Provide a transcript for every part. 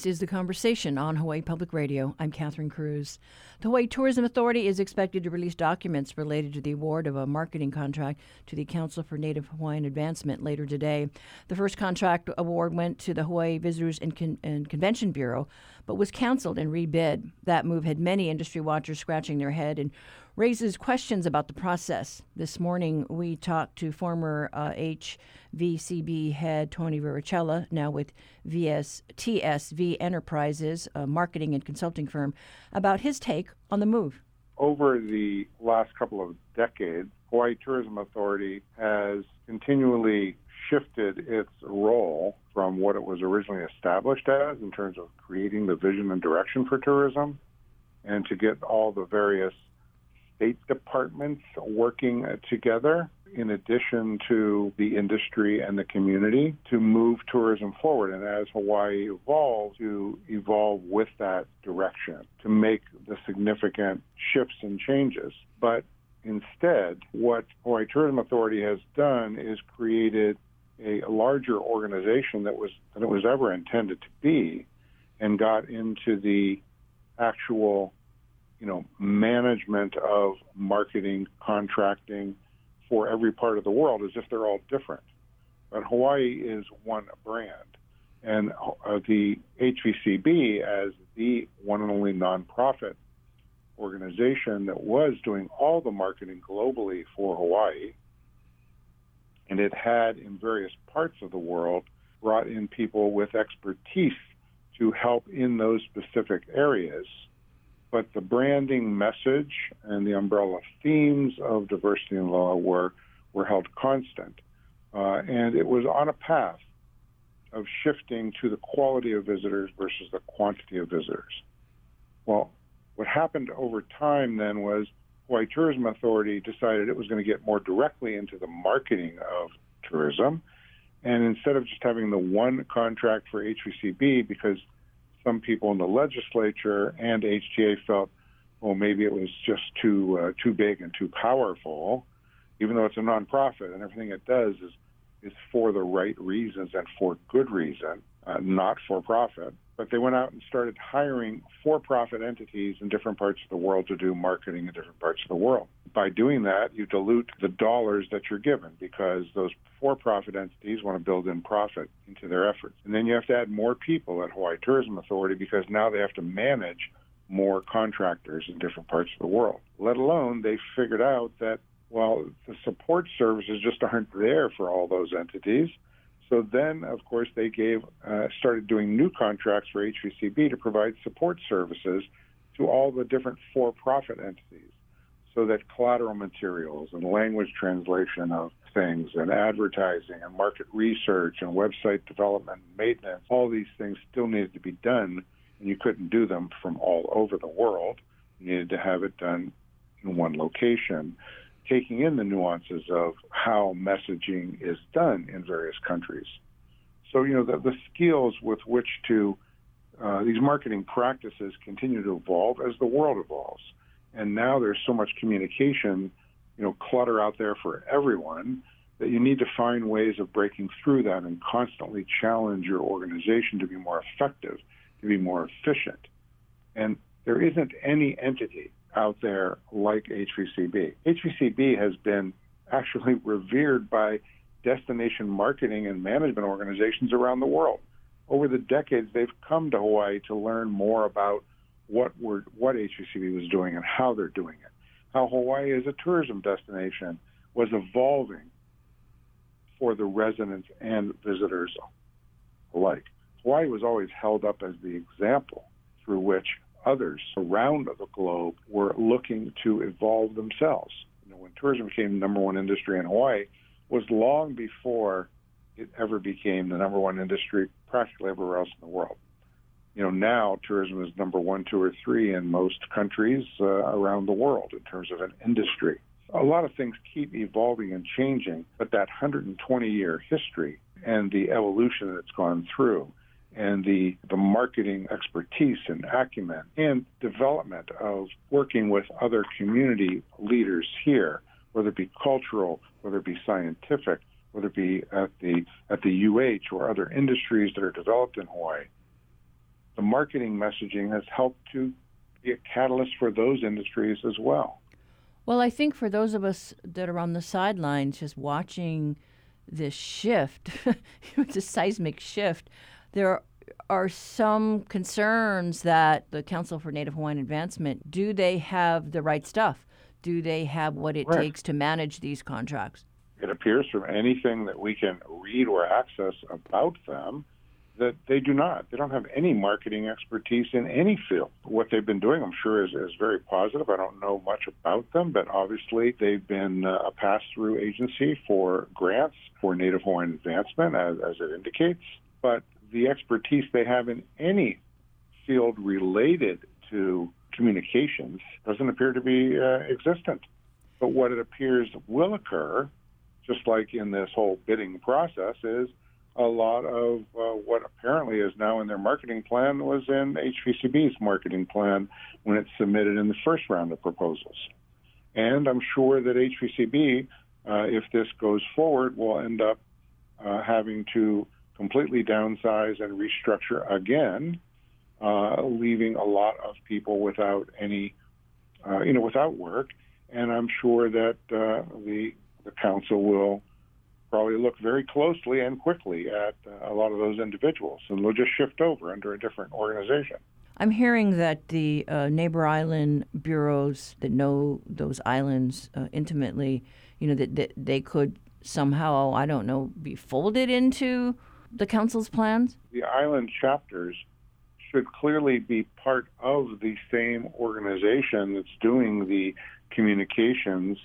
This is The Conversation on Hawaii Public Radio. I'm Catherine Cruz. The Hawaii Tourism Authority is expected to release documents related to the award of a marketing contract to the Council for Native Hawaiian Advancement later today. The first contract award went to the Hawaii Visitors and, Con- and Convention Bureau, but was canceled and rebid. That move had many industry watchers scratching their head and raises questions about the process. This morning, we talked to former uh, HVCB head Tony Vericella, now with VS, TSV Enterprises, a marketing and consulting firm, about his take on the move. Over the last couple of decades, Hawaii Tourism Authority has continually shifted its role from what it was originally established as in terms of creating the vision and direction for tourism and to get all the various state departments working uh, together in addition to the industry and the community to move tourism forward. And as Hawaii evolves, to evolve with that direction, to make the significant shifts and changes. But instead, what Hawaii Tourism Authority has done is created a larger organization that was than it was ever intended to be and got into the actual you know, management of marketing, contracting for every part of the world as if they're all different. But Hawaii is one brand. And uh, the HVCB, as the one and only nonprofit organization that was doing all the marketing globally for Hawaii, and it had in various parts of the world brought in people with expertise to help in those specific areas but the branding message and the umbrella themes of diversity in law were were held constant, uh, and it was on a path of shifting to the quality of visitors versus the quantity of visitors. Well, what happened over time then was Hawaii Tourism Authority decided it was going to get more directly into the marketing of tourism, and instead of just having the one contract for HVCB because some people in the legislature and HTA felt, well, maybe it was just too uh, too big and too powerful, even though it's a nonprofit and everything it does is is for the right reasons and for good reason, uh, not for profit. But they went out and started hiring for-profit entities in different parts of the world to do marketing in different parts of the world. By doing that, you dilute the dollars that you're given because those for-profit entities want to build in profit into their efforts. And then you have to add more people at Hawaii Tourism Authority because now they have to manage more contractors in different parts of the world. Let alone they figured out that well, the support services just aren't there for all those entities. So then, of course, they gave uh, started doing new contracts for HVCB to provide support services to all the different for-profit entities, so that collateral materials and language translation of things and advertising and market research and website development and maintenance, all these things still needed to be done, and you couldn't do them from all over the world. You needed to have it done in one location taking in the nuances of how messaging is done in various countries. So, you know, the, the skills with which to, uh, these marketing practices continue to evolve as the world evolves. And now there's so much communication, you know, clutter out there for everyone that you need to find ways of breaking through that and constantly challenge your organization to be more effective, to be more efficient. And there isn't any entity out there like HVCB. HVCB has been actually revered by destination marketing and management organizations around the world. Over the decades, they've come to Hawaii to learn more about what we're, what HVCB was doing and how they're doing it. How Hawaii as a tourism destination was evolving for the residents and visitors alike. Hawaii was always held up as the example through which others around the globe were looking to evolve themselves. You know, when tourism became the number one industry in Hawaii, was long before it ever became the number one industry practically everywhere else in the world. You know, now tourism is number one, two, or three in most countries uh, around the world in terms of an industry. A lot of things keep evolving and changing, but that 120 year history and the evolution that it's gone through and the, the marketing expertise and acumen and development of working with other community leaders here, whether it be cultural, whether it be scientific, whether it be at the at the UH or other industries that are developed in Hawaii. the marketing messaging has helped to be a catalyst for those industries as well. Well, I think for those of us that are on the sidelines just watching this shift, it's a seismic shift, there are some concerns that the Council for Native Hawaiian Advancement do they have the right stuff? Do they have what it takes to manage these contracts? It appears from anything that we can read or access about them that they do not. They don't have any marketing expertise in any field. What they've been doing, I'm sure, is, is very positive. I don't know much about them, but obviously they've been uh, a pass through agency for grants for Native Hawaiian advancement, as, as it indicates. But the expertise they have in any field related to communications doesn't appear to be uh, existent. But what it appears will occur, just like in this whole bidding process, is a lot of uh, what apparently is now in their marketing plan was in HVCB's marketing plan when it submitted in the first round of proposals. And I'm sure that HVCB, uh, if this goes forward, will end up uh, having to completely downsize and restructure again, uh, leaving a lot of people without any, uh, you know, without work. And I'm sure that uh, the the council will probably look very closely and quickly at uh, a lot of those individuals, and they'll just shift over under a different organization. I'm hearing that the uh, neighbor island bureaus that know those islands uh, intimately, you know, that, that they could somehow, I don't know, be folded into the council's plans? The island chapters should clearly be part of the same organization that's doing the communications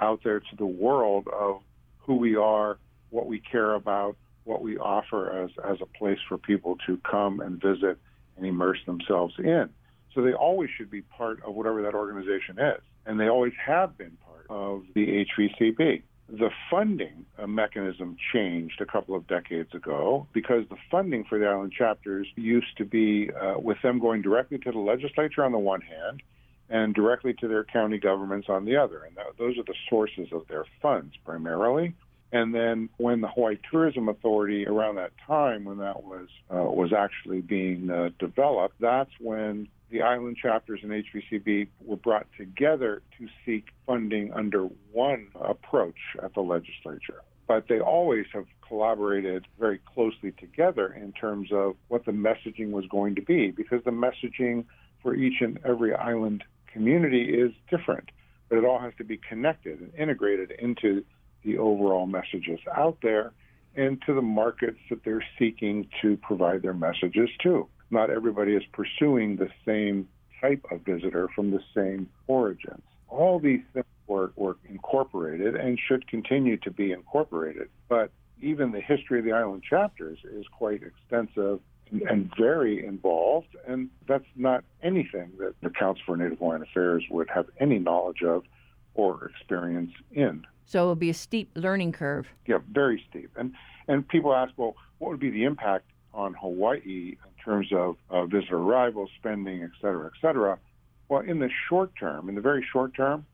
out there to the world of who we are, what we care about, what we offer as, as a place for people to come and visit and immerse themselves in. So they always should be part of whatever that organization is. And they always have been part of the HVCB. The funding uh, mechanism changed a couple of decades ago because the funding for the island chapters used to be uh, with them going directly to the legislature on the one hand and directly to their county governments on the other. And that, those are the sources of their funds primarily. And then when the Hawaii Tourism Authority, around that time when that was uh, was actually being uh, developed, that's when the island chapters and HVCB were brought together to seek funding under one approach at the legislature. But they always have collaborated very closely together in terms of what the messaging was going to be, because the messaging for each and every island community is different, but it all has to be connected and integrated into the overall messages out there and to the markets that they're seeking to provide their messages to. Not everybody is pursuing the same type of visitor from the same origins. All these things were, were incorporated and should continue to be incorporated. But even the history of the island chapters is quite extensive and, and very involved, and that's not anything that the Council for Native Hawaiian Affairs would have any knowledge of or experience in. So it would be a steep learning curve. Yeah, very steep. And and people ask, well, what would be the impact on Hawaii terms of uh, visitor arrivals, spending, et cetera, et cetera? Well, in the short term, in the very short term,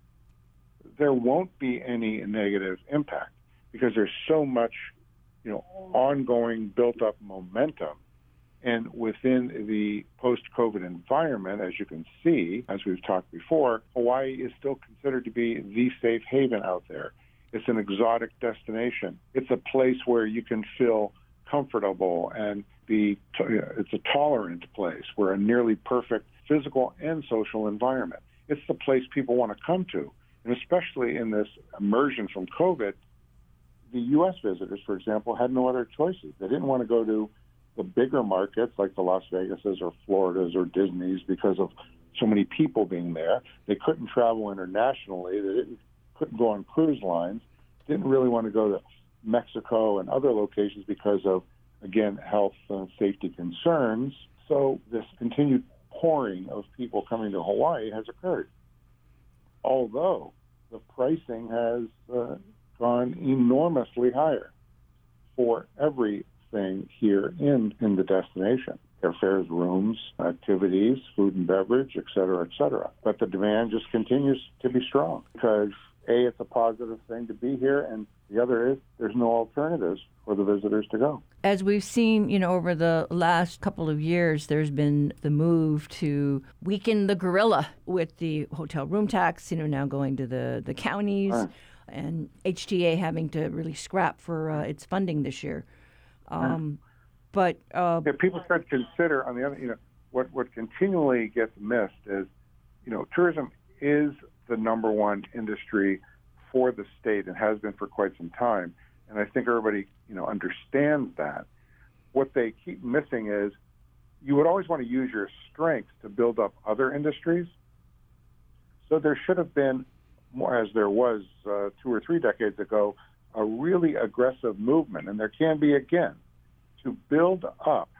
there won't be any negative impact because there's so much, you know, ongoing built-up momentum. And within the post-COVID environment, as you can see, as we've talked before, Hawaii is still considered to be the safe haven out there. It's an exotic destination. It's a place where you can feel comfortable and be. Uh, it's a tolerant place. We're a nearly perfect physical and social environment. It's the place people want to come to, and especially in this immersion from COVID, the U.S. visitors, for example, had no other choices. They didn't want to go to the bigger markets like the Las Vegases or Floridas or Disney's because of so many people being there. They couldn't travel internationally. They couldn't go on cruise lines. Didn't really want to go to Mexico and other locations because of again health and safety concerns. So this continued pouring of people coming to Hawaii has occurred. Although the pricing has uh, gone enormously higher for everything here in, in the destination airfares, rooms, activities, food and beverage, et cetera, et cetera. But the demand just continues to be strong because a it's a positive thing to be here, and the other is there's no alternatives for the visitors to go. As we've seen, you know, over the last couple of years, there's been the move to weaken the gorilla with the hotel room tax, you know, now going to the, the counties, Right. and HTA having to really scrap for uh, its funding this year. Um, But uh, Yeah, people start to consider on the other, you know, what what continually gets missed is, you know, tourism is the number one industry for the state and has been for quite some time, and I think everybody, you know, understands that. What they keep missing is, you would always want to use your strengths to build up other industries. So there should have been, more as there was uh, two or three decades ago, a really aggressive movement, and there can be again to build up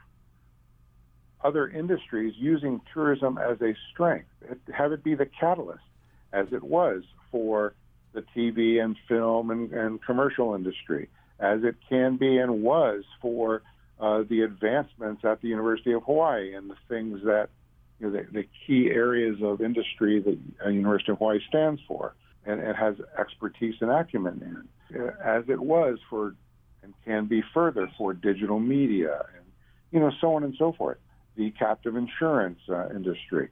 other industries using tourism as a strength, have it be the catalyst, as it was for the TV and film and, and commercial industry, as it can be and was for uh, the advancements at the University of Hawaii and the things that, you know, the, the key areas of industry that uh, University of Hawaii stands for and, and has expertise and acumen in, uh, as it was for and can be further for digital media and you know so on and so forth the captive insurance uh, industry.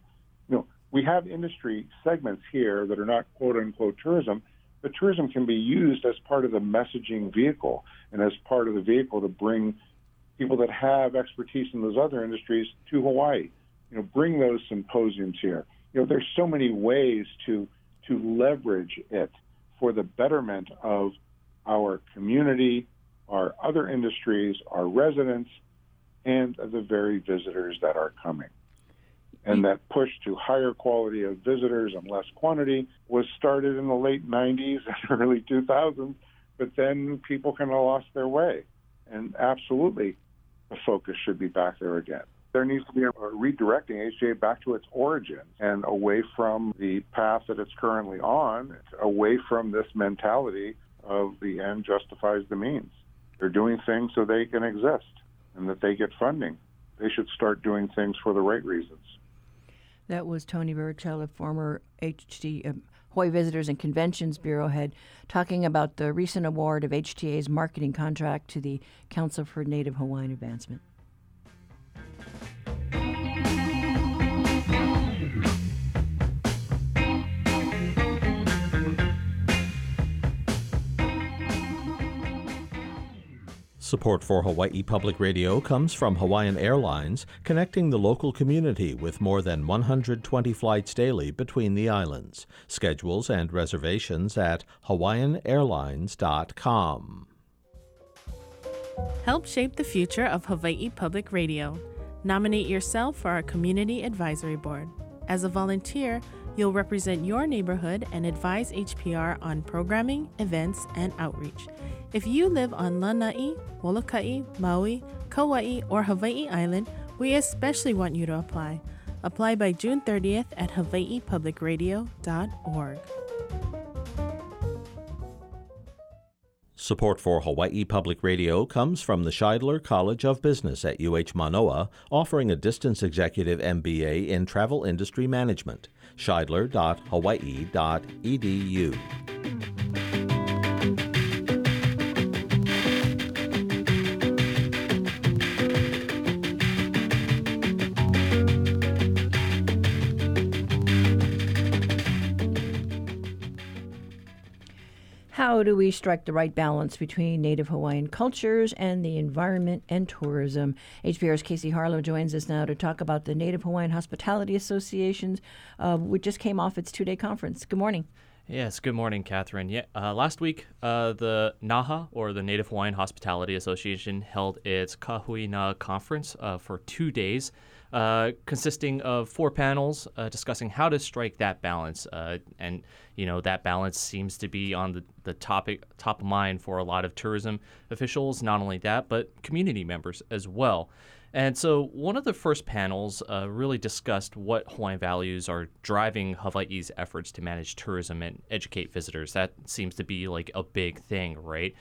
You know we have industry segments here that are not quote unquote tourism but tourism can be used as part of the messaging vehicle and as part of the vehicle to bring people that have expertise in those other industries to Hawaii you know bring those symposiums here you know there's so many ways to to leverage it for the betterment of our community our other industries, our residents, and the very visitors that are coming. And that push to higher quality of visitors and less quantity was started in the late 90s and early 2000s, but then people kind of lost their way. And absolutely, the focus should be back there again. There needs to be a redirecting HJ back to its origins and away from the path that it's currently on, away from this mentality of the end justifies the means. They're doing things so they can exist and that they get funding. They should start doing things for the right reasons. That was Tony Vericella, former HT, um, Hawaii Visitors and Conventions Bureau head, talking about the recent award of HTA's marketing contract to the Council for Native Hawaiian Advancement. Support for Hawaii Public Radio comes from Hawaiian Airlines, connecting the local community with more than 120 flights daily between the islands. Schedules and reservations at hawaiianairlines.com. Help shape the future of Hawaii Public Radio. Nominate yourself for our Community Advisory Board. As a volunteer, you'll represent your neighborhood and advise HPR on programming, events, and outreach. If you live on Lanai, Molokai, Maui, Kauai, or Hawaii Island, we especially want you to apply. Apply by June 30th at hawaiipublicradio.org. Support for Hawaii Public Radio comes from the Shidler College of Business at UH Manoa, offering a distance executive MBA in travel industry management. Shidler.hawaii.edu. How do we strike the right balance between Native Hawaiian cultures and the environment and tourism? HPR's Casey Harlow joins us now to talk about the Native Hawaiian Hospitality Associations, uh, which just came off its two day conference. Good morning. Yes, good morning, Catherine. Yeah, uh, last week, uh, the NAHA, or the Native Hawaiian Hospitality Association, held its Kahuina conference uh, for two days, uh, consisting of four panels uh, discussing how to strike that balance. Uh, and, you know, that balance seems to be on the, the topic, top of mind for a lot of tourism officials. Not only that, but community members as well. And so, one of the first panels uh, really discussed what Hawaiian values are driving Hawaii's efforts to manage tourism and educate visitors. That seems to be like a big thing, right?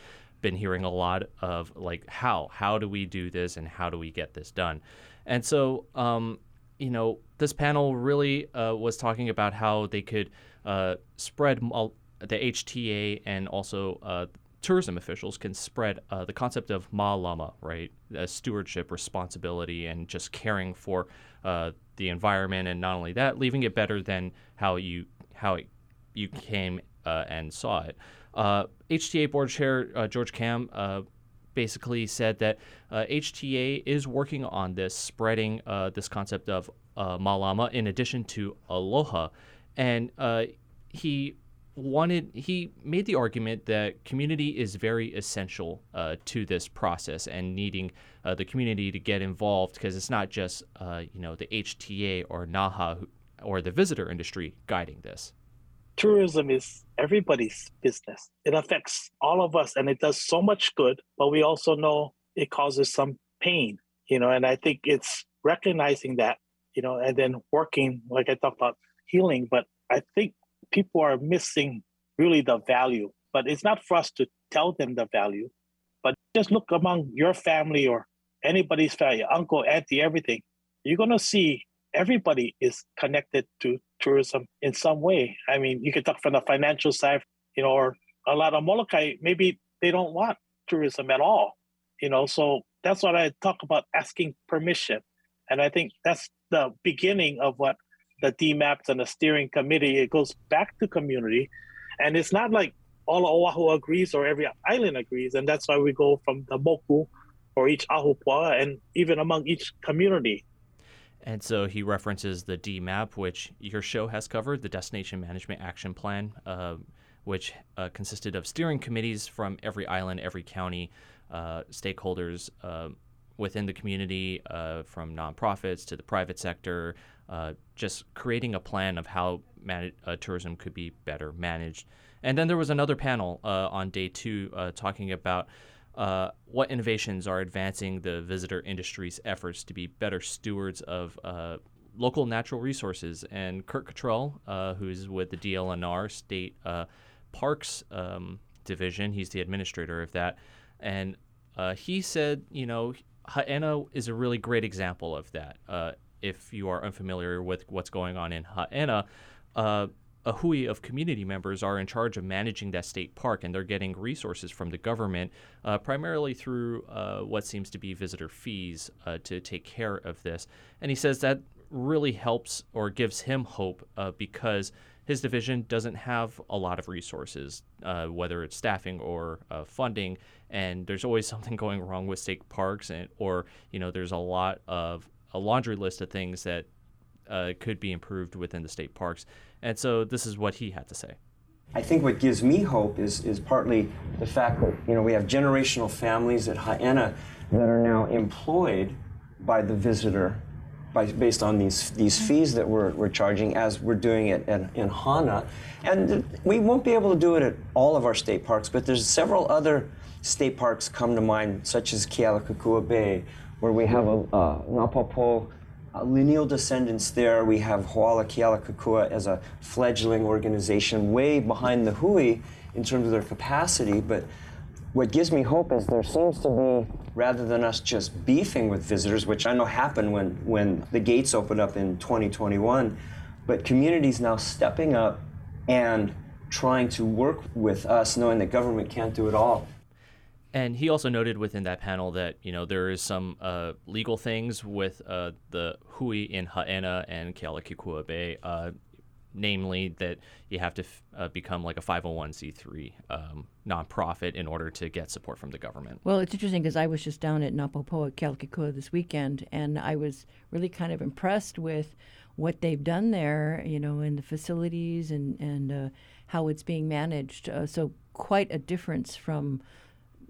Been hearing a lot of like, how? How do we do this and how do we get this done? And so, um, you know, this panel really uh, was talking about how they could uh, spread mul- the HTA and also uh, tourism officials can spread uh, the concept of malama, right? Uh, stewardship, responsibility, and just caring for uh, the environment, and not only that, leaving it better than how you how it, you came and saw it. HTA board chair George Kam basically said that HTA is working on this, spreading this concept of malama in addition to aloha, and he wanted he made the argument that community is very essential uh, to this process and needing uh, the community to get involved because it's not just uh, you know the HTA or NAHA or the visitor industry guiding this. Tourism is everybody's business. It affects all of us and it does so much good, but we also know it causes some pain, you know, and I think it's recognizing that, you know, and then working, like I talked about healing, but I think people are missing really the value. But it's not for us to tell them the value, but just look among your family or anybody's family, uncle, auntie, everything. You're going to see everybody is connected to tourism in some way. I mean, you can talk from the financial side, you know, or a lot of Molokai, maybe they don't want tourism at all, you know. So that's what I talk about asking permission. And I think that's the beginning of what the DMAPs and the steering committee, it goes back to community. And it's not like all Oahu agrees or every island agrees. And that's why we go from the moku or each ahupua'a and even among each community. And so he references the DMAP, which your show has covered, the Destination Management Action Plan, uh, which uh, consisted of steering committees from every island, every county, uh, stakeholders uh, within the community, uh, from nonprofits to the private sector, uh, just creating a plan of how man- tourism could be better managed. And then there was another panel on day two talking about uh, what innovations are advancing the visitor industry's efforts to be better stewards of local natural resources. And Curt Cottrell, who's with the DLNR State Parks um, Division, he's the administrator of that. And he said, you know, Haena is a really great example of that. Uh, if you are unfamiliar with what's going on in Haena, uh, a hui of community members are in charge of managing that state park, and they're getting resources from the government, uh, primarily through uh, what seems to be visitor fees uh, to take care of this. And he says that really helps or gives him hope uh, because his division doesn't have a lot of resources, uh, whether it's staffing or uh, funding, and there's always something going wrong with state parks, and or you know there's a lot of a laundry list of things that uh, could be improved within the state parks. And so this is what he had to say. I think what gives me hope is, is partly the fact that you know we have generational families at Haena that are now employed by the visitor by, based on these these fees that we're, we're charging as we're doing it in, in Hana. And we won't be able to do it at all of our state parks, but there's several other state parks come to mind, such as Kealakekua Bay, where we have a uh, Napoopoo uh, lineal descendants there. We have Hoala Kealakekua as a fledgling organization way behind the Hui in terms of their capacity. But what gives me hope is there seems to be, rather than us just beefing with visitors, which I know happened when, when the gates opened up in 2021, but communities now stepping up and trying to work with us, knowing that government can't do it all. And he also noted within that panel that you know there is some uh, legal things with uh, the hui in Haena and Kealakekua Bay, uh, namely that you have to f- uh, become like a 501c3 um, nonprofit in order to get support from the government. Well, it's interesting because I was just down at Napoopoo at Kealakekua this weekend, and I was really kind of impressed with what they've done there, you know, in the facilities and and uh, how it's being managed. Uh, so quite a difference from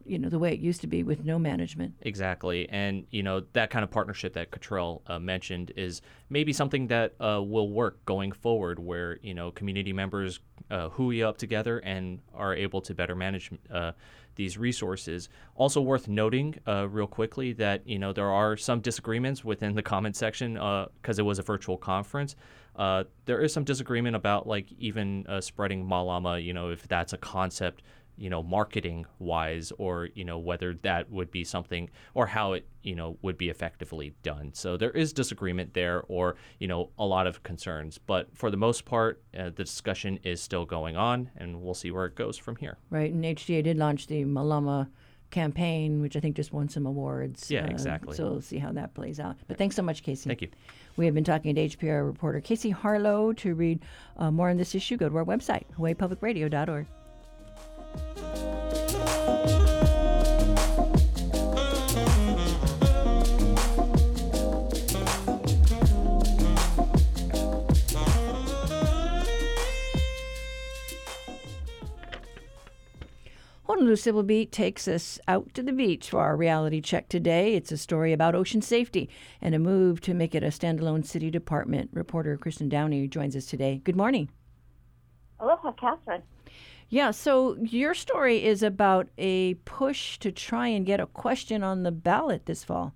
you know the way it used to be with no management. Exactly, and you know that kind of partnership that Cottrell uh, mentioned is maybe something that uh, will work going forward, where you know community members uh, hui up together and are able to better manage uh, these resources. Also worth noting, uh, real quickly, that you know there are some disagreements within the comment section because uh, it was a virtual conference. there is some disagreement about like even spreading Malama, you know, if that's a concept you know, marketing wise, or you know, whether that would be something or how it you know would be effectively done. So there is disagreement there, or you know, a lot of concerns. But for the most part, uh, the discussion is still going on, and we'll see where it goes from here. Right, and HTA did launch the Malama campaign, which I think just won some awards. Yeah, exactly. So we'll see how that plays out. But thanks so much, Casey. Thank you. We have been talking to HPR reporter Casey Harlow. To read uh, more on this issue, go to our website, hawaiipublicradio.org. Honolulu Civil Beat takes us out to the beach for our reality check today. It's a story about ocean safety and a move to make it a standalone city department. Reporter Kirstin Downey joins us today. Good morning. Aloha, Catherine. Yeah, so your story is about a push to try and get a question on the ballot this fall.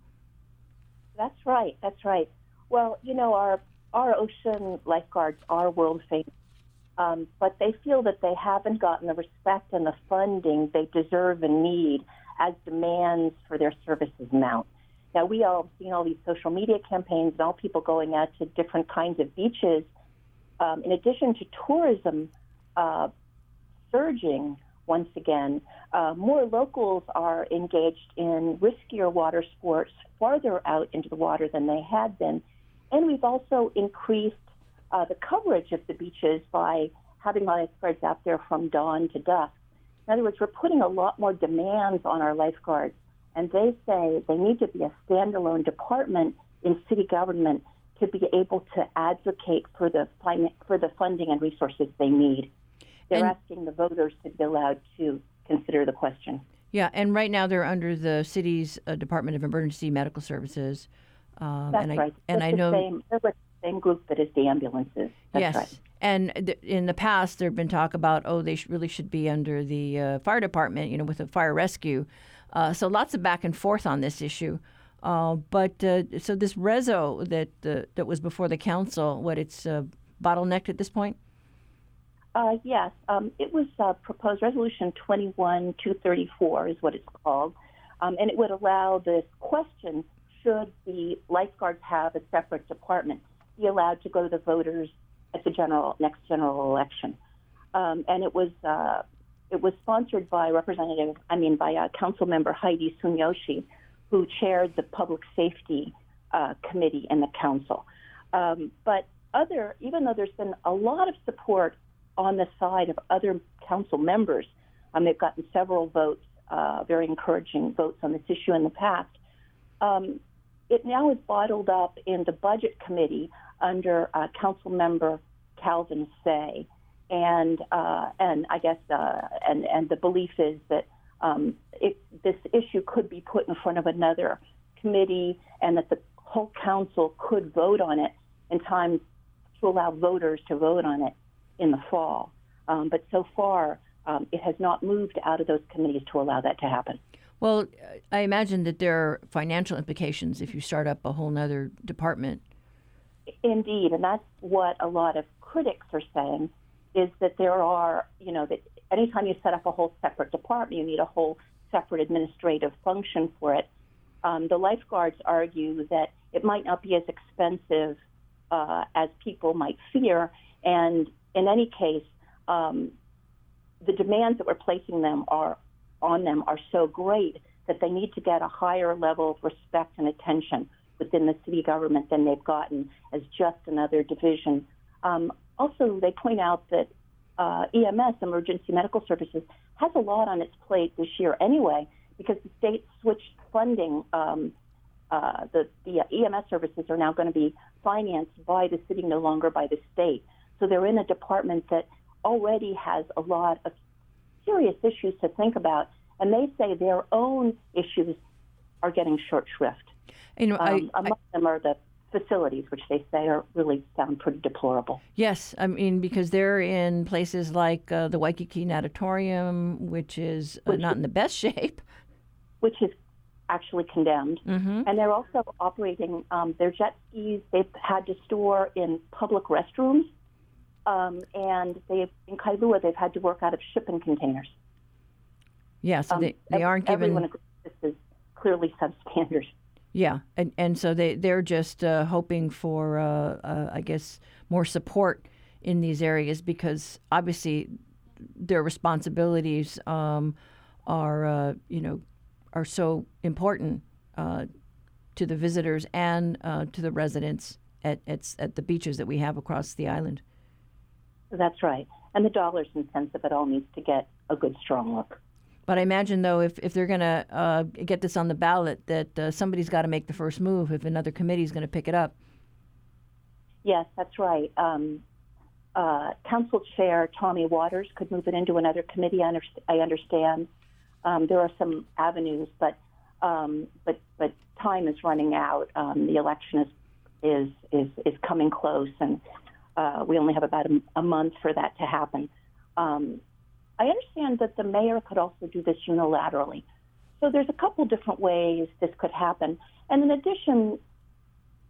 That's right. That's right. Well, you know, our our ocean lifeguards are world famous, um, but they feel that they haven't gotten the respect and the funding they deserve and need as demands for their services mount. Now, we all have seen all these social media campaigns and all people going out to different kinds of beaches. Um, in addition to tourism uh, surging once again, uh, more locals are engaged in riskier water sports farther out into the water than they had been. And we've also increased uh, the coverage of the beaches by having lifeguards out there from dawn to dusk. In other words, we're putting a lot more demands on our lifeguards, and they say they need to be a standalone department in city government to be able to advocate for the for the funding and resources they need. They're And- asking the voters to be allowed to consider the question. Yeah, and right now they're under the city's uh, Department of Emergency Medical Services. Um, That's and I, right. And I the know. same, they're the same group that is the ambulances. That's yes. right. And th- in the past, there have been talk about, oh, they sh- really should be under the uh, fire department, you know, with a fire rescue. Uh, so lots of back and forth on this issue. Uh, but uh, so this rezo that uh, that was before the council, what it's uh, bottlenecked at this point? Uh, yes, um, it was uh, proposed resolution 21234 is what it's called, um, and it would allow this question: Should the lifeguards have a separate department? Be allowed to go to the voters at the general next general election, um, and it was uh, it was sponsored by Representative, I mean by uh, Council Member Heidi Tsuneyoshi, who chaired the Public Safety uh, Committee in the council. Um, but other, even though there's been a lot of support on the side of other council members, um, they've gotten several votes, uh, very encouraging votes on this issue in the past. Um, it now is bottled up in the budget committee under uh, Council Member Calvin Say, and uh, and I guess uh, and and the belief is that um, it, this issue could be put in front of another committee, and that the whole council could vote on it in time to allow voters to vote on it in the fall. Um, but so far, um, it has not moved out of those committees to allow that to happen. Well, I imagine that there are financial implications if you start up a whole other department. Indeed, and that's what a lot of critics are saying is that there are, you know, that anytime you set up a whole separate department, you need a whole separate administrative function for it. Um, the lifeguards argue that it might not be as expensive uh, as people might fear, and in any case, um, the demands that we're placing them are on them are so great that they need to get a higher level of respect and attention within the city government than they've gotten as just another division. Um, also, they point out that uh, EMS, Emergency Medical Services, has a lot on its plate this year anyway because the state switched funding. Um, uh, the, the EMS services are now going to be financed by the city, no longer by the state. So they're in a department that already has a lot of serious issues to think about, and they say their own issues are getting short shrift. You know, Um, I, among them are the facilities, which they say are really sound pretty deplorable. yes, I mean because they're in places like uh, the Waikiki Natatorium, which is uh, Which not in the best shape. which is actually condemned. hmm And they're also operating um, their jet skis. They've had to store in public restrooms, um, and they in Kailua they've had to work out of shipping containers. Yeah, so Um, they, they aren't given. Everyone agrees this is clearly substandard. Yeah, and and so they they're just uh, hoping for uh, uh, I guess more support in these areas because obviously their responsibilities um, are uh, you know are so important uh, to the visitors and uh, to the residents at, at at the beaches that we have across the island. That's right. And the dollars and cents of it all needs to get a good, strong look. But I imagine, though, if, if they're going to uh, get this on the ballot, that uh, somebody's got to make the first move if another committee is going to pick it up. Yes, that's right. Um, uh, Council Chair Tommy Waters could move it into another committee. I, underst- I understand. Um, there are some avenues, but um, but but time is running out. Um, the election is is is is coming close, and uh, we only have about a, a month for that to happen. Um, I understand that the mayor could also do this unilaterally. So there's a couple different ways this could happen. And in addition,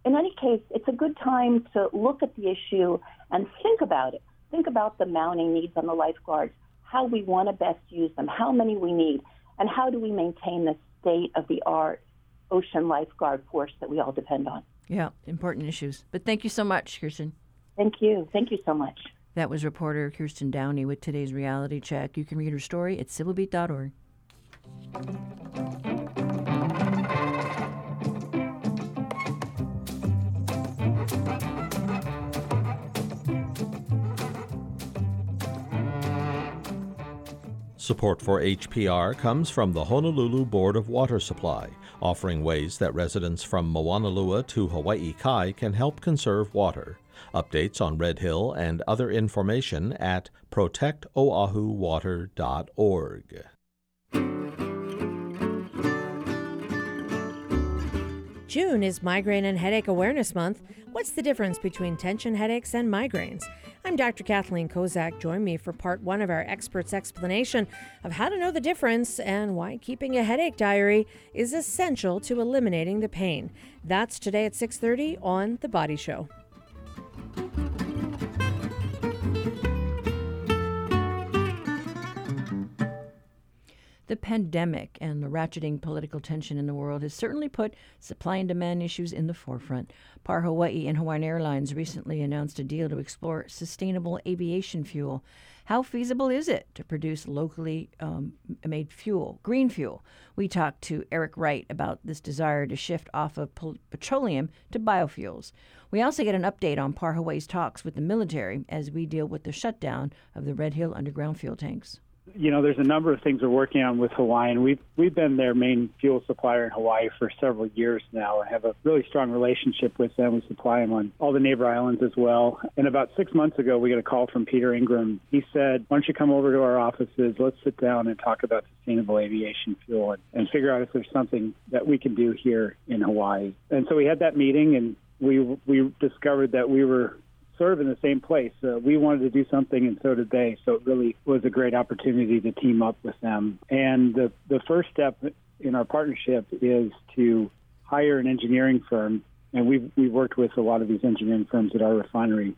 in any case, it's a good time to look at the issue and think about it. Think about the mounting needs on the lifeguards, how we want to best use them, how many we need, and how do we maintain the state of the art ocean lifeguard force that we all depend on. Yeah, important issues. But thank you so much, Kirstin. Thank you. Thank you so much. That was reporter Kirstin Downey with today's reality check. You can read her story at civilbeat.org. Support for HPR comes from the Honolulu Board of Water Supply, offering ways that residents from Moanalua to Hawaii Kai can help conserve water. Updates on Red Hill and other information at protectoahuwater.org. June is Migraine and Headache Awareness Month. What's the difference between tension headaches and migraines? I'm Dr. Kathleen Kozak. Join me for part one of our expert's explanation of how to know the difference and why keeping a headache diary is essential to eliminating the pain. That's today at 6:30 on The Body Show. The pandemic and the ratcheting political tension in the world has certainly put supply and demand issues in the forefront. Par Hawaii and Hawaiian Airlines recently announced a deal to explore sustainable aviation fuel. How feasible is it to produce locally um, made fuel, green fuel? We talked to Eric Wright about this desire to shift off of petroleum to biofuels. We also get an update on Par Hawaii's talks with the military as we deal with the shutdown of the Red Hill underground fuel tanks you know, there's a number of things we're working on with Hawaiian. We've we've been their main fuel supplier in Hawaii for several years now, and have a really strong relationship with them. We supply them on all the neighbor islands as well. And about six months ago, we got a call from Peter Ingram. He said, "Why don't you come over to our offices? Let's sit down and talk about sustainable aviation fuel and, and figure out if there's something that we can do here in Hawaii." And so we had that meeting, and we we discovered that we were serve in the same place. Uh, we wanted to do something, and so did they. So it really was a great opportunity to team up with them. And the the first step in our partnership is to hire an engineering firm, and we've we've worked with a lot of these engineering firms at our refinery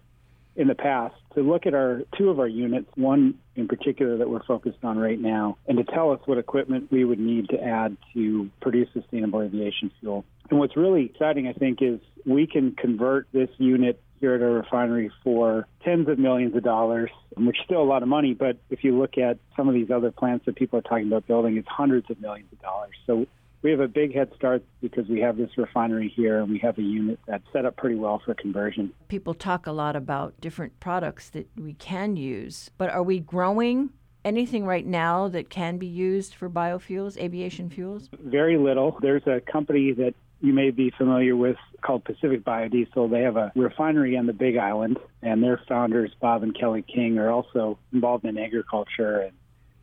in the past to look at our two of our units, one in particular that we're focused on right now, and to tell us what equipment we would need to add to produce sustainable aviation fuel. And what's really exciting, I think, is we can convert this unit here at our refinery for tens of millions of dollars, which is still a lot of money. But if you look at some of these other plants that people are talking about building, it's hundreds of millions of dollars. So we have a big head start because we have this refinery here and we have a unit that's set up pretty well for conversion. People talk a lot about different products that we can use, but are we growing anything right now that can be used for biofuels, aviation fuels? Very little. There's a company that you may be familiar with called Pacific Biodiesel. They have a refinery on the Big Island, and their founders, Bob and Kelly King, are also involved in agriculture and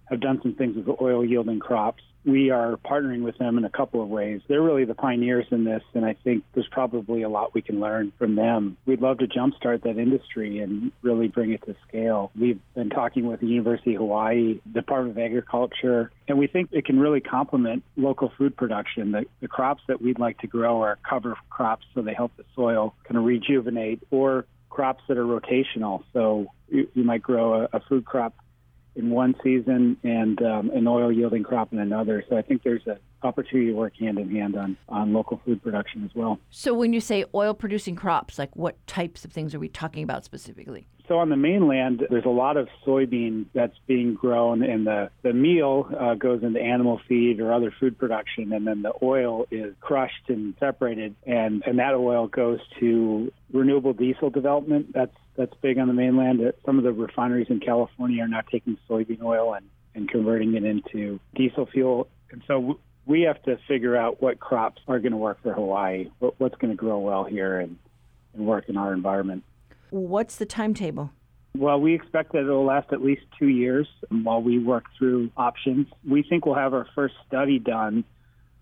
have done some things with oil yielding crops. We are partnering with them in a couple of ways. They're really the pioneers in this, and I think there's probably a lot we can learn from them. We'd love to jumpstart that industry and really bring it to scale. We've been talking with the University of Hawaii, Department of Agriculture, and we think it can really complement local food production. The, the crops that we'd like to grow are cover crops, so they help the soil kind of rejuvenate, or crops that are rotational. So you, you might grow a, a food crop in one season and um, an oil yielding crop in another. So I think there's an opportunity to work hand in hand on, on local food production as well. So when you say oil producing crops, like what types of things are we talking about specifically? So on the mainland, there's a lot of soybean that's being grown, and the the meal uh, goes into animal feed or other food production, and then the oil is crushed and separated, and and that oil goes to renewable diesel development. That's that's big on the mainland. Uh, some of the refineries in California are now taking soybean oil and and converting it into diesel fuel, and so. We have to figure out what crops are going to work for Hawaii, what's going to grow well here and, and work in our environment. What's the timetable? Well, we expect that it'll last at least two years while we work through options. We think we'll have our first study done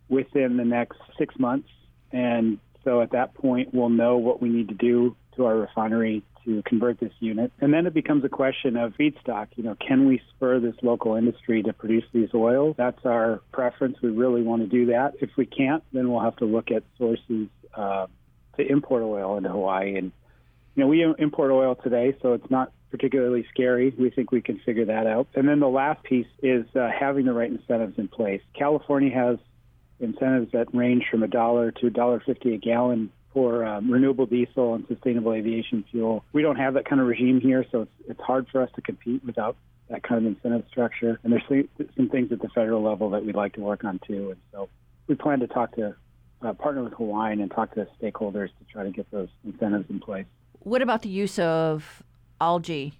within the next six months. And so at that point, we'll know what we need to do to our refinery to convert this unit. And then it becomes a question of feedstock. You know, can we spur this local industry to produce these oils? That's our preference. We really want to do that. If we can't, then we'll have to look at sources uh, to import oil into Hawaii and you know, we import oil today, so it's not particularly scary. We think we can figure that out. And then the last piece is uh, having the right incentives in place. California has incentives that range from a dollar to a dollar fifty a gallon for um, renewable diesel and sustainable aviation fuel. We don't have that kind of regime here, so it's, it's hard for us to compete without that kind of incentive structure. And there's some things at the federal level that we'd like to work on too. And so we plan to talk to uh, partner with Hawaiian and talk to stakeholders to try to get those incentives in place. What about the use of algae,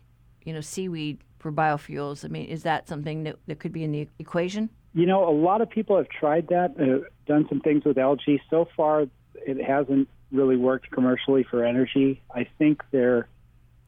you know, seaweed for biofuels? I mean, is that something that, that could be in the equation? You know, a lot of people have tried that, uh, done some things with algae. So far, it hasn't really worked commercially for energy. I think there,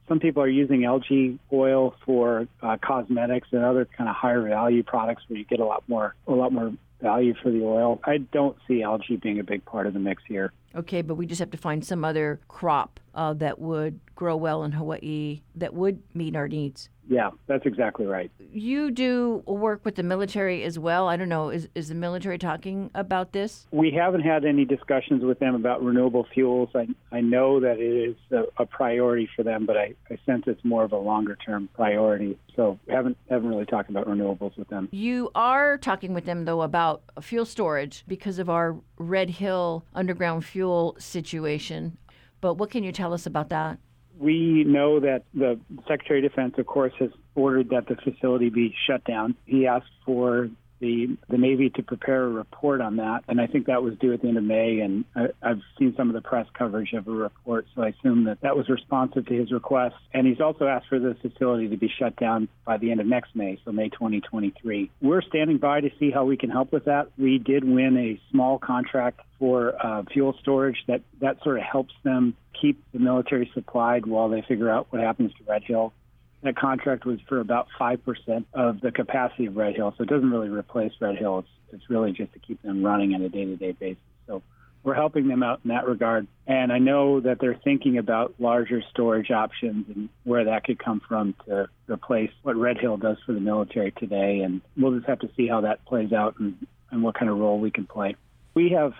some people are using algae oil for uh, cosmetics and other kind of higher value products where you get a lot more, a lot more value for the oil. I don't see algae being a big part of the mix here. Okay, but we just have to find some other crop uh, that would grow well in Hawaii that would meet our needs. Yeah, that's exactly right. You do work with the military as well. I don't know, is, is the military talking about this? We haven't had any discussions with them about renewable fuels. I, I know that it is a, a priority for them, but I, I sense it's more of a longer term priority. So haven't haven't really talked about renewables with them. You are talking with them though about fuel storage because of our Red Hill underground fuel situation. But what can you tell us about that? We know that the Secretary of Defense, of course, has ordered that the facility be shut down. He asked for the the Navy to prepare a report on that, and I think that was due at the end of May. And I, I've seen some of the press coverage of a report, so I assume that that was responsive to his request. And he's also asked for the facility to be shut down by the end of next May, so May 2023. We're standing by to see how we can help with that. We did win a small contract for uh, fuel storage that that sort of helps them keep the military supplied while they figure out what happens to Red Hill. That contract was for about 5% of the capacity of Red Hill, so it doesn't really replace Red Hill. It's, it's really just to keep them running on a day to day basis. So we're helping them out in that regard. And I know that they're thinking about larger storage options and where that could come from to replace what Red Hill does for the military today. And we'll just have to see how that plays out and, and what kind of role we can play. We have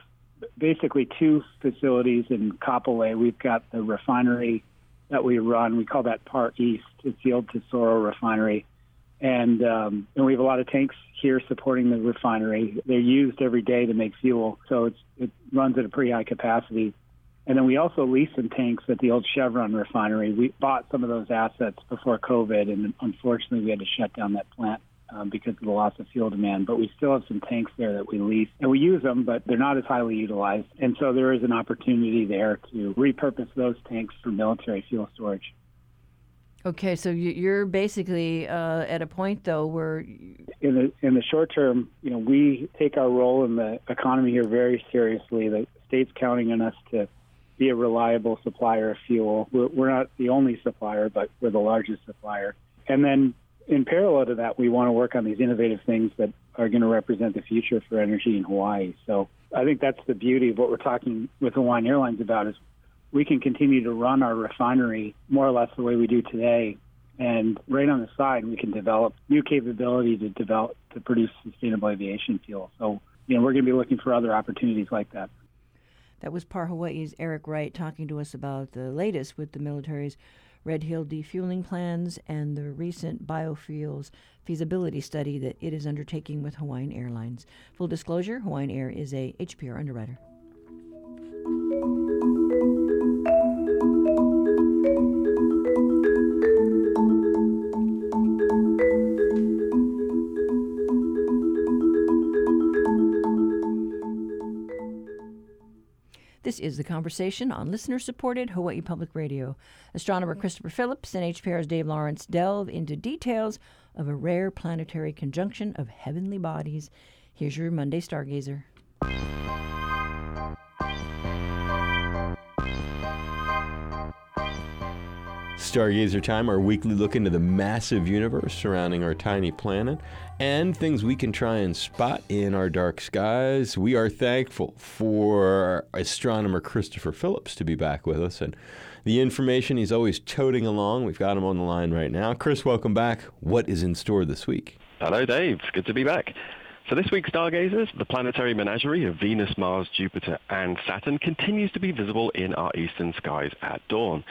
basically two facilities in Kapolei. We've got the refinery that we run. We call that Par East. It's the old Tesoro refinery. And, um, and we have a lot of tanks here supporting the refinery. They're used every day to make fuel, so it runs at a pretty high capacity. And then we also lease some tanks at the old Chevron refinery. We bought some of those assets before COVID, and unfortunately, we had to shut down that plant um, because of the loss of fuel demand. But we still have some tanks there that we lease, and we use them, but they're not as highly utilized. And so there is an opportunity there to repurpose those tanks for military fuel storage. Okay, so you're basically uh, at a point though where in the in the short term, you know, we take our role in the economy here very seriously. The state's counting on us to be a reliable supplier of fuel. We're, we're not the only supplier, but we're the largest supplier. And then in parallel to that, we want to work on these innovative things that are going to represent the future for energy in Hawaii. So I think that's the beauty of what we're talking with Hawaiian Airlines about is we can continue to run our refinery more or less the way we do today. And right on the side, we can develop new capability to develop to produce sustainable aviation fuel. So, you know, we're going to be looking for other opportunities like that. That was Par Hawaii's Eric Wright talking to us about the latest with the military's Red Hill defueling plans, and the recent biofuels feasibility study that it is undertaking with Hawaiian Airlines. Full disclosure Hawaiian Air is a HPR underwriter. This is the conversation on listener supported Hawaii Public Radio. Astronomer Christopher Phillips and HPR's Dave Lawrence delve into details of a rare planetary conjunction of heavenly bodies. Here's your Monday Stargazer. Stargazer Time, our weekly look into the massive universe surrounding our tiny planet and things we can try and spot in our dark skies. We are thankful for astronomer Christopher Phillips to be back with us and the information he's always toting along. We've got him on the line right now. Chris, welcome back. What is in store this week? Hello, Dave. Good to be back. So this week's stargazers, the planetary menagerie of Venus, Mars, Jupiter, and Saturn continues to be visible in our eastern skies at dawn.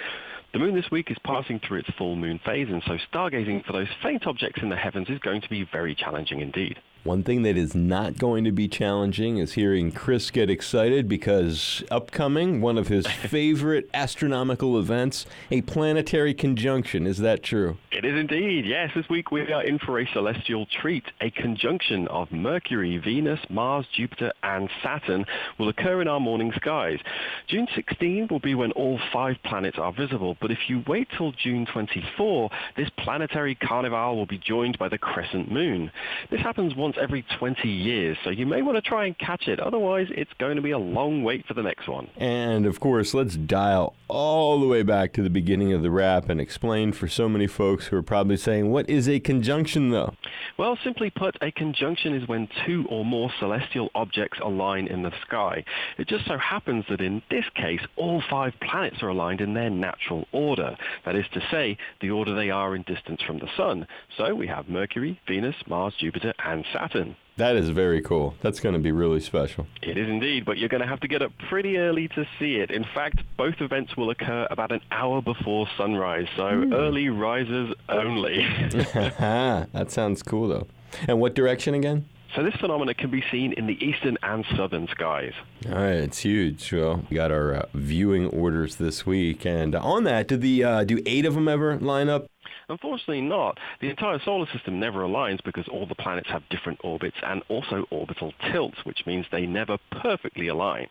The moon this week is passing through its full moon phase, and so stargazing for those faint objects in the heavens is going to be very challenging indeed. One thing that is not going to be challenging is hearing Chris get excited because upcoming, one of his favorite astronomical events, a planetary conjunction. Is that true? It is indeed. Yes, this week we are in for a celestial treat. A conjunction of Mercury, Venus, Mars, Jupiter, and Saturn will occur in our morning skies. June 16 will be when all five planets are visible, but if you wait till June 24, this planetary carnival will be joined by the crescent moon. This happens once once every 20 years, so you may want to try and catch it. Otherwise, it's going to be a long wait for the next one. And of course, let's dial all the way back to the beginning of the wrap and explain for so many folks who are probably saying, what is a conjunction though? Well, simply put, a conjunction is when two or more celestial objects align in the sky. It just so happens that in this case, all five planets are aligned in their natural order. That is to say, the order they are in distance from the Sun. So we have Mercury, Venus, Mars, Jupiter, and Saturn. Saturn. That is very cool. That's going to be really special. It is indeed, but you're going to have to get up pretty early to see it. In fact, both events will occur about an hour before sunrise, so mm. early risers only. that sounds cool, though. And what direction again? So this phenomenon can be seen in the eastern and southern skies. All right, it's huge. Well, we got our uh, viewing orders this week, and on that, do the uh, do eight of them ever line up? Unfortunately not. The entire solar system never aligns because all the planets have different orbits and also orbital tilts, which means they never perfectly align.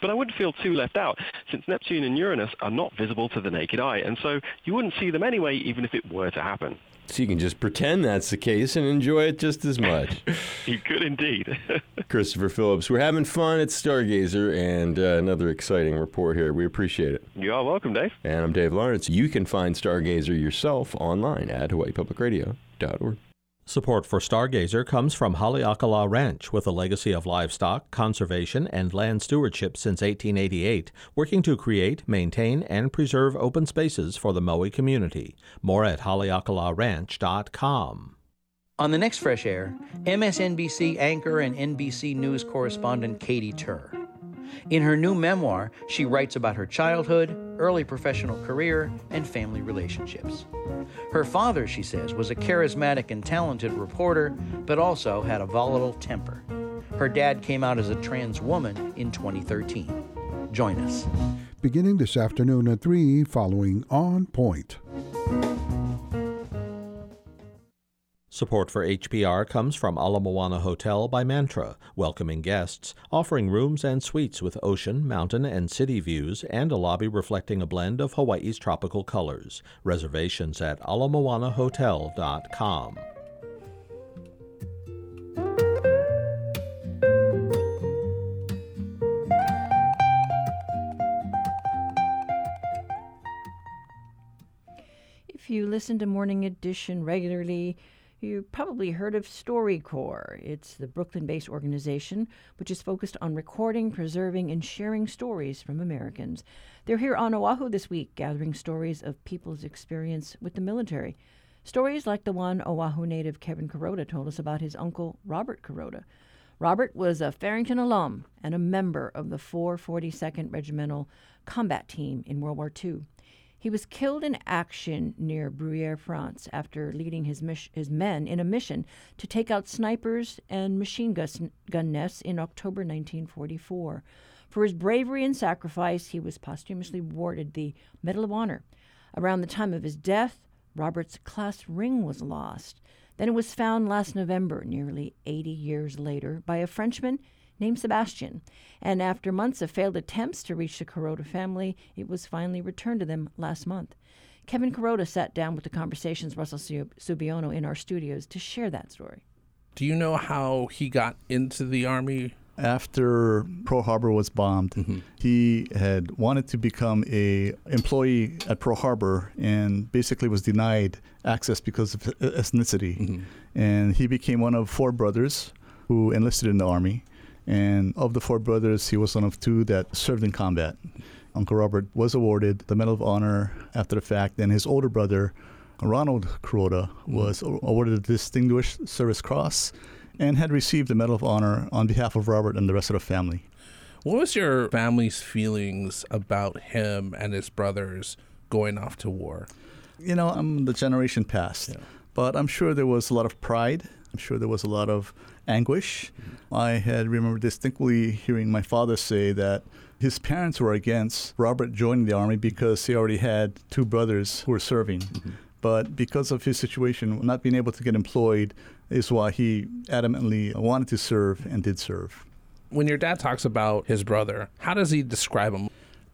But I wouldn't feel too left out, since Neptune and Uranus are not visible to the naked eye, and so you wouldn't see them anyway even if it were to happen. So you can just pretend that's the case and enjoy it just as much. you could indeed. Christopher Phillips, we're having fun at Stargazer and uh, another exciting report here. We appreciate it. You are welcome, Dave. And I'm Dave Lawrence. You can find Stargazer yourself online at hawaiipublicradio.org. Support for Stargazer comes from Haleakala Ranch, with a legacy of livestock, conservation, and land stewardship since 1888, working to create, maintain, and preserve open spaces for the Maui community. More at haleakalaranch.com. On the next Fresh Air, MSNBC anchor and NBC News correspondent Katie Tur. In her new memoir, she writes about her childhood, early professional career, and family relationships. Her father, she says, was a charismatic and talented reporter, but also had a volatile temper. Her dad came out as a trans woman in 2013. Join us. Beginning this afternoon at 3, following On Point. Support for HPR comes from Ala Moana Hotel by Mantra, welcoming guests, offering rooms and suites with ocean, mountain, and city views, and a lobby reflecting a blend of Hawaii's tropical colors. Reservations at alamoanahotel.com. If you listen to Morning Edition regularly, you probably heard of StoryCorps. It's the Brooklyn based organization which is focused on recording, preserving, and sharing stories from Americans. They're here on Oahu this week, gathering stories of people's experience with the military. Stories like the one Oahu native Kevin Kuroda told us about his uncle, Robert Kuroda. Robert was a Farrington alum and a member of the 442nd Regimental Combat Team in World War II. He was killed in action near Bruyères, France, after leading his, mis- his men in a mission to take out snipers and machine gun nests in October 1944. For his bravery and sacrifice, he was posthumously awarded the Medal of Honor. Around the time of his death, Robert's class ring was lost. Then it was found last November, nearly 80 years later, by a Frenchman named Sebastian. And after months of failed attempts to reach the Kuroda family, it was finally returned to them last month. Kevin Kuroda sat down with the Conversations Russell Subiono in our studios to share that story. Do you know how he got into the Army? After Pearl Harbor was bombed, mm-hmm. he had wanted to become a employee at Pearl Harbor and basically was denied access because of ethnicity. Mm-hmm. And he became one of four brothers who enlisted in the army. And of the four brothers, he was one of two that served in combat. Uncle Robert was awarded the Medal of Honor after the fact, and his older brother, Ronald Kuroda, mm-hmm. was awarded the Distinguished Service Cross and had received the Medal of Honor on behalf of Robert and the rest of the family. What was your family's feelings about him and his brothers going off to war? You know, I'm the generation past, yeah. but I'm sure there was a lot of pride. I'm sure there was a lot of anguish. I had remember distinctly hearing my father say that his parents were against Robert joining the army because he already had two brothers who were serving. Mm-hmm. But because of his situation, not being able to get employed, is why he adamantly wanted to serve and did serve. When your dad talks about his brother, how does he describe him?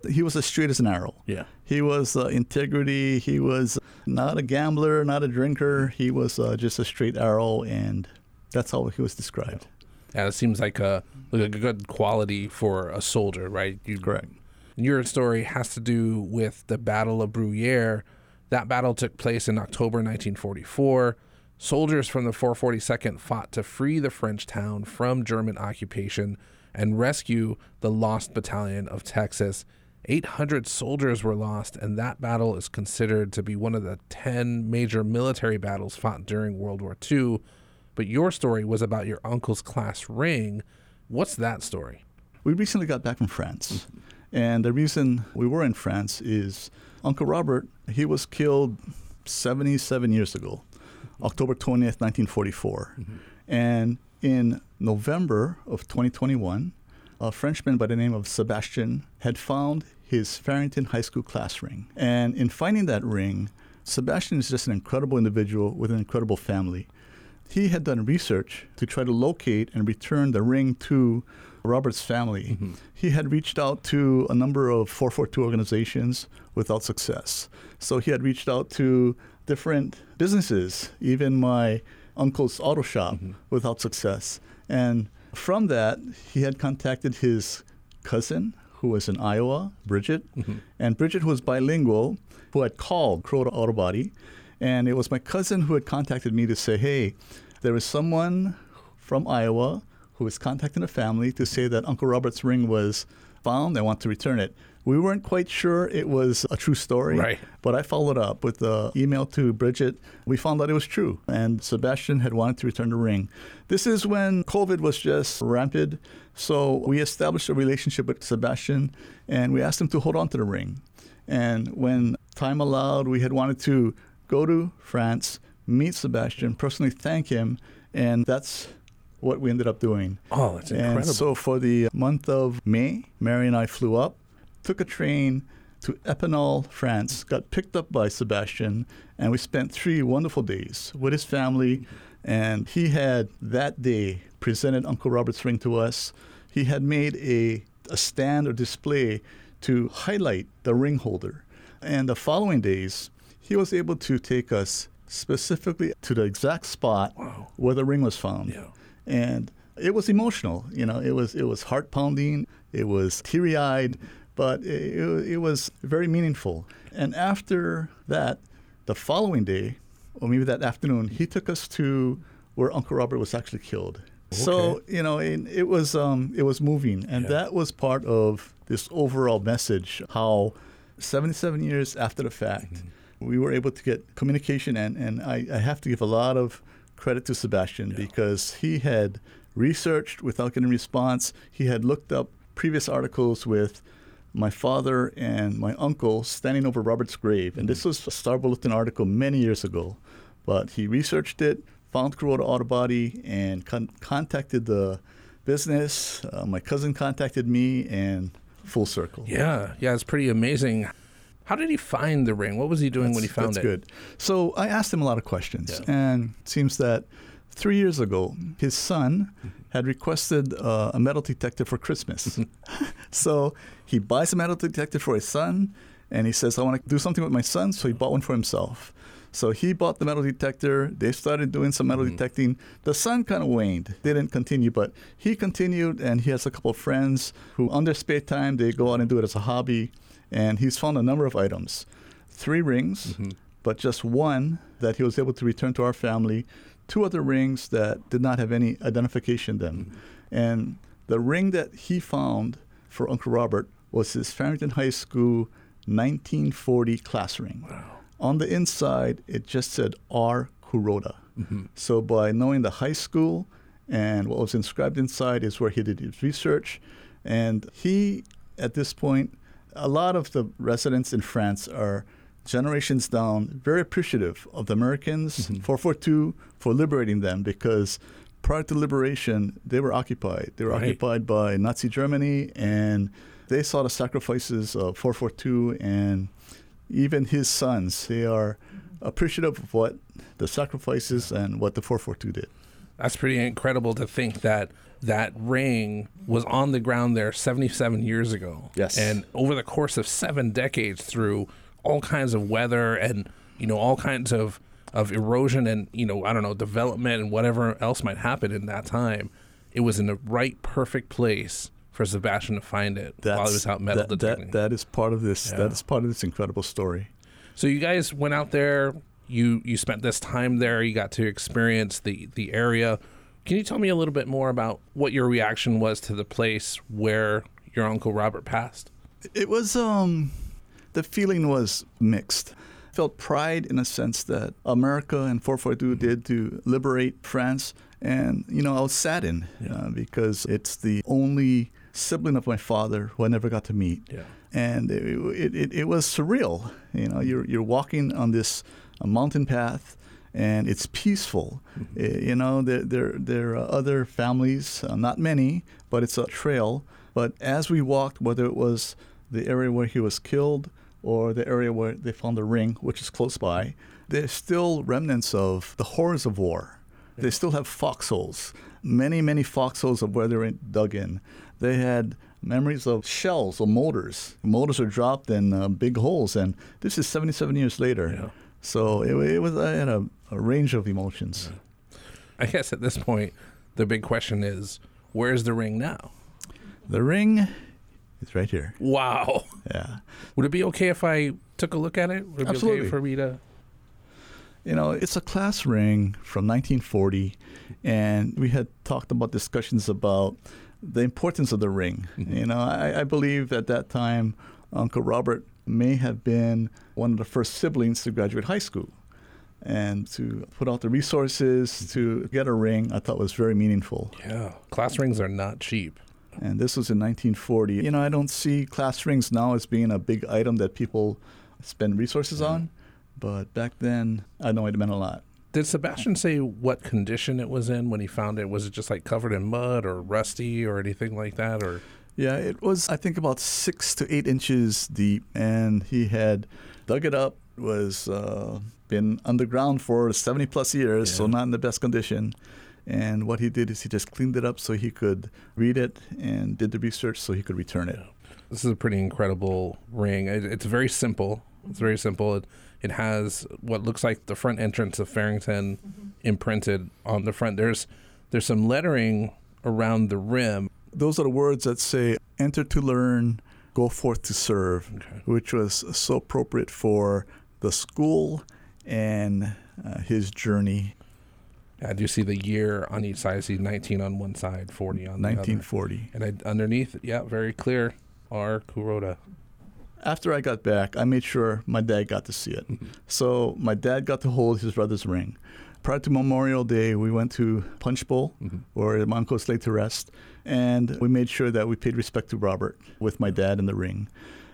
He was as straight as an arrow. Yeah. He was uh, integrity. He was not a gambler, not a drinker. He was uh, just a straight arrow, and that's how he was described. Yeah, it seems like a, like a good quality for a soldier, right? You, Correct. Your story has to do with the Battle of Bruyères. That battle took place in October 1944. Soldiers from the 442nd fought to free the French town from German occupation and rescue the lost battalion of Texas. 800 soldiers were lost, and that battle is considered to be one of the 10 major military battles fought during World War II. But your story was about your uncle's class ring. What's that story? We recently got back from France. And the reason we were in France is Uncle Robert, he was killed 77 years ago. October 20th, 1944. Mm-hmm. And in November of 2021, a Frenchman by the name of Sebastian had found his Farrington High School class ring. And in finding that ring, Sebastian is just an incredible individual with an incredible family. He had done research to try to locate and return the ring to Robert's family. Mm-hmm. He had reached out to a number of 442 organizations without success. So he had reached out to different businesses, even my uncle's auto shop, mm-hmm. without success. And from that, he had contacted his cousin, who was in Iowa, Bridget, mm-hmm. and Bridget was bilingual, who had called Kuroda Auto Body. And it was my cousin who had contacted me to say, hey, there is someone from Iowa who is contacting the family to say that Uncle Robert's ring was found. They want to return it. We weren't quite sure it was a true story, right. but I followed up with the email to Bridget. We found out it was true, and Sebastian had wanted to return the ring. This is when COVID was just rampant, so we established a relationship with Sebastian, and we asked him to hold on to the ring. And when time allowed, we had wanted to go to France, meet Sebastian, personally thank him, and that's what we ended up doing. Oh, that's incredible. And so for the month of May, Mary and I flew up took a train to Epinal, France, got picked up by Sebastian, and we spent three wonderful days with his family. And he had that day presented Uncle Robert's ring to us. He had made a, a stand or display to highlight the ring holder. And the following days, he was able to take us specifically to the exact spot wow. where the ring was found. Yeah. And it was emotional. You know, it was it was heart pounding. It was teary eyed but it, it was very meaningful. And after that, the following day, or maybe that afternoon, he took us to where Uncle Robert was actually killed. Okay. So you know, it, it was um, it was moving, and yeah. that was part of this overall message. How 77 years after the fact, mm-hmm. We were able to get communication, and and I, I, have to give a lot of credit to Sebastian yeah. because he had researched without getting a response. He had looked up previous articles with my father and my uncle standing over Robert's grave. And this was a Star Bulletin article many years ago. But he researched it, found Kuroda Auto Body, and con- contacted the business. Uh, my cousin contacted me, and full circle. Yeah, yeah, it's pretty amazing. How did he find the ring? What was he doing that's, when he found that's it? good. So I asked him a lot of questions, Yeah. and it seems that three years ago, his son had requested uh, a metal detector for Christmas. so he buys a metal detector for his son, and he says, "I want to do something with my son," so he bought one for himself. So he bought the metal detector. They started doing some metal detecting. The son kind of waned, didn't continue, but he continued, and he has a couple of friends who, on their spare time, they go out and do it as a hobby. And he's found a number of items, three rings, mm-hmm. but just one that he was able to return to our family. Two other rings that did not have any identification in them, mm-hmm. and the ring that he found for Uncle Robert was his Farrington High School 1940 class ring. On the inside, it just said R. Kuroda. Mm-hmm. So by knowing the high school and what was inscribed inside is where he did his research. And he, at this point, a lot of the residents in France are generations down very appreciative of the Americans, mm-hmm. 442, for liberating them because prior to liberation, they were occupied. They were Right. occupied by Nazi Germany, and they saw the sacrifices of 442 and even his sons. They are mm-hmm. appreciative of what the sacrifices and what the 442 did. That's pretty incredible to think that that ring was on the ground there 77 years ago. Yes. And over the course of seven decades, through all kinds of weather and you know all kinds of of erosion and you know I don't know development and whatever else might happen in that time, it was in the right perfect place for Sebastian to find it while he was out metal that, detecting. that, that is part of this. Yeah. That is part of this incredible story. So you guys went out there. You you spent this time there. You got to experience the the area. Can you tell me a little bit more about what your reaction was to the place where your uncle Robert passed? It was um, the feeling was mixed. I felt pride in a sense that America and 442 did to liberate France, and you know I was saddened uh, because it's the only sibling of my father who I never got to meet. Yeah. and it, it, it, it was surreal. You know, you're you're walking on this uh, mountain path, and it's peaceful. Mm-hmm. Uh, You know, there there there are other families, uh, not many, but it's a trail. But as we walked, whether it was the area where he was killed or the area where they found the ring, which is close by, there's still remnants of the horrors of war. They still have foxholes, many, many foxholes of where they were dug in. They had memories of shells or motors. Motors are dropped in uh, big holes, and this is 77 years later. So it, it was I had a, a range of emotions. I guess at this point, the big question is, where's the ring now? The ring is right here. Wow. Yeah. Would it be okay if I took a look at it? Would it be Absolutely. okay for me to? You know, it's a class ring from 1940, and we had talked about discussions about the importance of the ring. Mm-hmm. You know, I, I believe at that time, Uncle Robert may have been one of the first siblings to graduate high school. And to put out the resources to get a ring, I thought was very meaningful. Yeah, class rings are not cheap. And this was in 1940. You know, I don't see class rings now as being a big item that people spend resources mm-hmm. on, but back then, I know it meant a lot. Did Sebastian say what condition it was in when he found it? Was it just like covered in mud or rusty or anything like that? Or Yeah, it was, I think, about six to eight inches deep, and he had dug it up, was uh, been underground for 70 plus years, so not in the best condition. And what he did is he just cleaned it up so he could read it and did the research so he could return it. this is a pretty incredible ring. It, it's very simple. It's very simple. It, it has what looks like the front entrance of Farrington imprinted on the front. There's there's some lettering around the rim. Those are the words that say, enter to learn, go forth to serve, which was so appropriate for the school and uh, his journey. I do see the year on each side. I see 19 on one side, 40 on the other. 1940. And I, underneath, yeah, very clear, R. Kuroda. after I got back, I made sure my dad got to see it. So my dad got to hold his brother's ring. Prior to Memorial Day, we went to Punchbowl, where my uncle's laid to rest, and we made sure that we paid respect to Robert with my dad in the ring.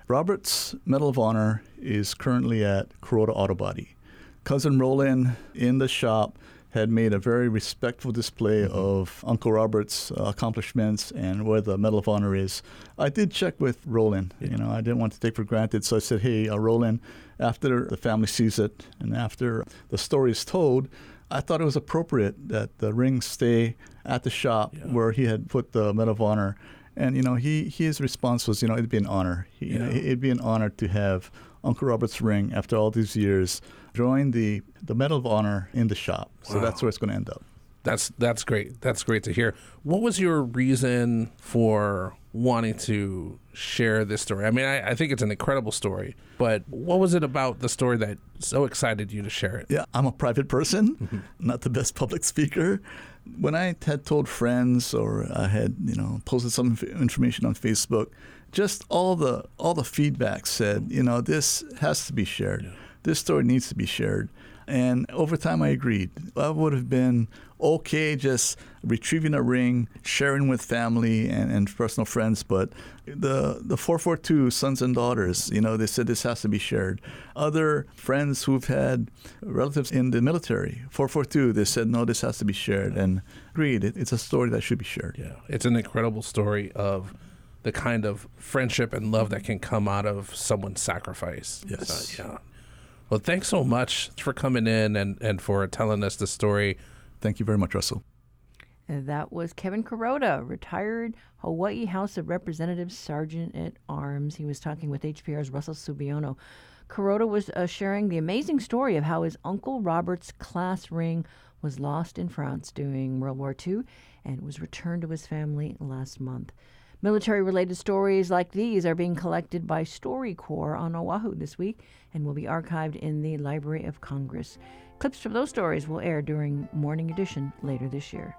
Robert's Medal of Honor is currently at Kuroda Auto Body. Cousin Roland in the shop had made a very respectful display of Uncle Robert's uh, accomplishments and where the Medal of Honor is. I did check with Roland. You know, I didn't want to take for granted, so I said, "Hey, uh, Roland, after the family sees it and after the story is told, I thought it was appropriate that the ring stay at the shop where he had put the Medal of Honor." And you know, he his response was, you know, it'd be an honor. He, you know, it'd be an honor to have Uncle Robert's ring after all these years join the the Medal of Honor in the shop. So Wow. that's where it's going to end up. That's that's great. That's great to hear. What was your reason for wanting to share this story? I mean, I, I think it's an incredible story, but what was it about the story that so excited you to share it? Yeah, I'm a private person, mm-hmm. not the best public speaker. When I had told friends or I had, you know, posted some information on Facebook, just all the all the feedback said, you know, this has to be shared. This story needs to be shared. And over time, I agreed. I would have been okay just retrieving a ring, sharing with family and, and personal friends, but the the 442 sons and daughters, you know, they said this has to be shared. Other friends who've had relatives in the military, 442, they said no, this has to be shared, and agreed. It, it's a story that should be shared. Yeah, it's an incredible story of the kind of friendship and love that can come out of someone's sacrifice. Yes. So, yeah. Well, thanks so much for coming in and, and for telling us the story. Thank you very much, Russell. And that was Kevin Kuroda, retired Hawaii House of Representatives Sergeant at Arms. He was talking with HPR's Russell Subiono. Kuroda was uh, sharing the amazing story of how his Uncle Robert's class ring was lost in France during World War II and was returned to his family last month. Military related stories like these are being collected by StoryCorps on Oahu this week and will be archived in the Library of Congress. Clips from those stories will air during Morning Edition later this year.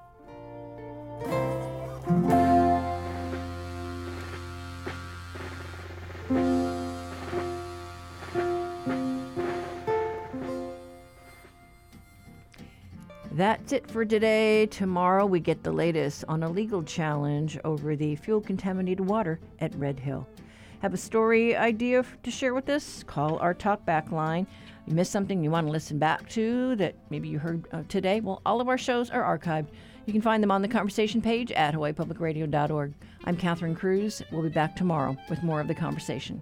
That's it for today. Tomorrow we get the latest on a legal challenge over the fuel contaminated water at Red Hill. Have a story idea to share with us? Call our talkback line. You missed something you want to listen back to that maybe you heard uh, today? Well, all of our shows are archived. You can find them on the conversation page at hawaiipublicradio.org. I'm Catherine Cruz. We'll be back tomorrow with more of the conversation.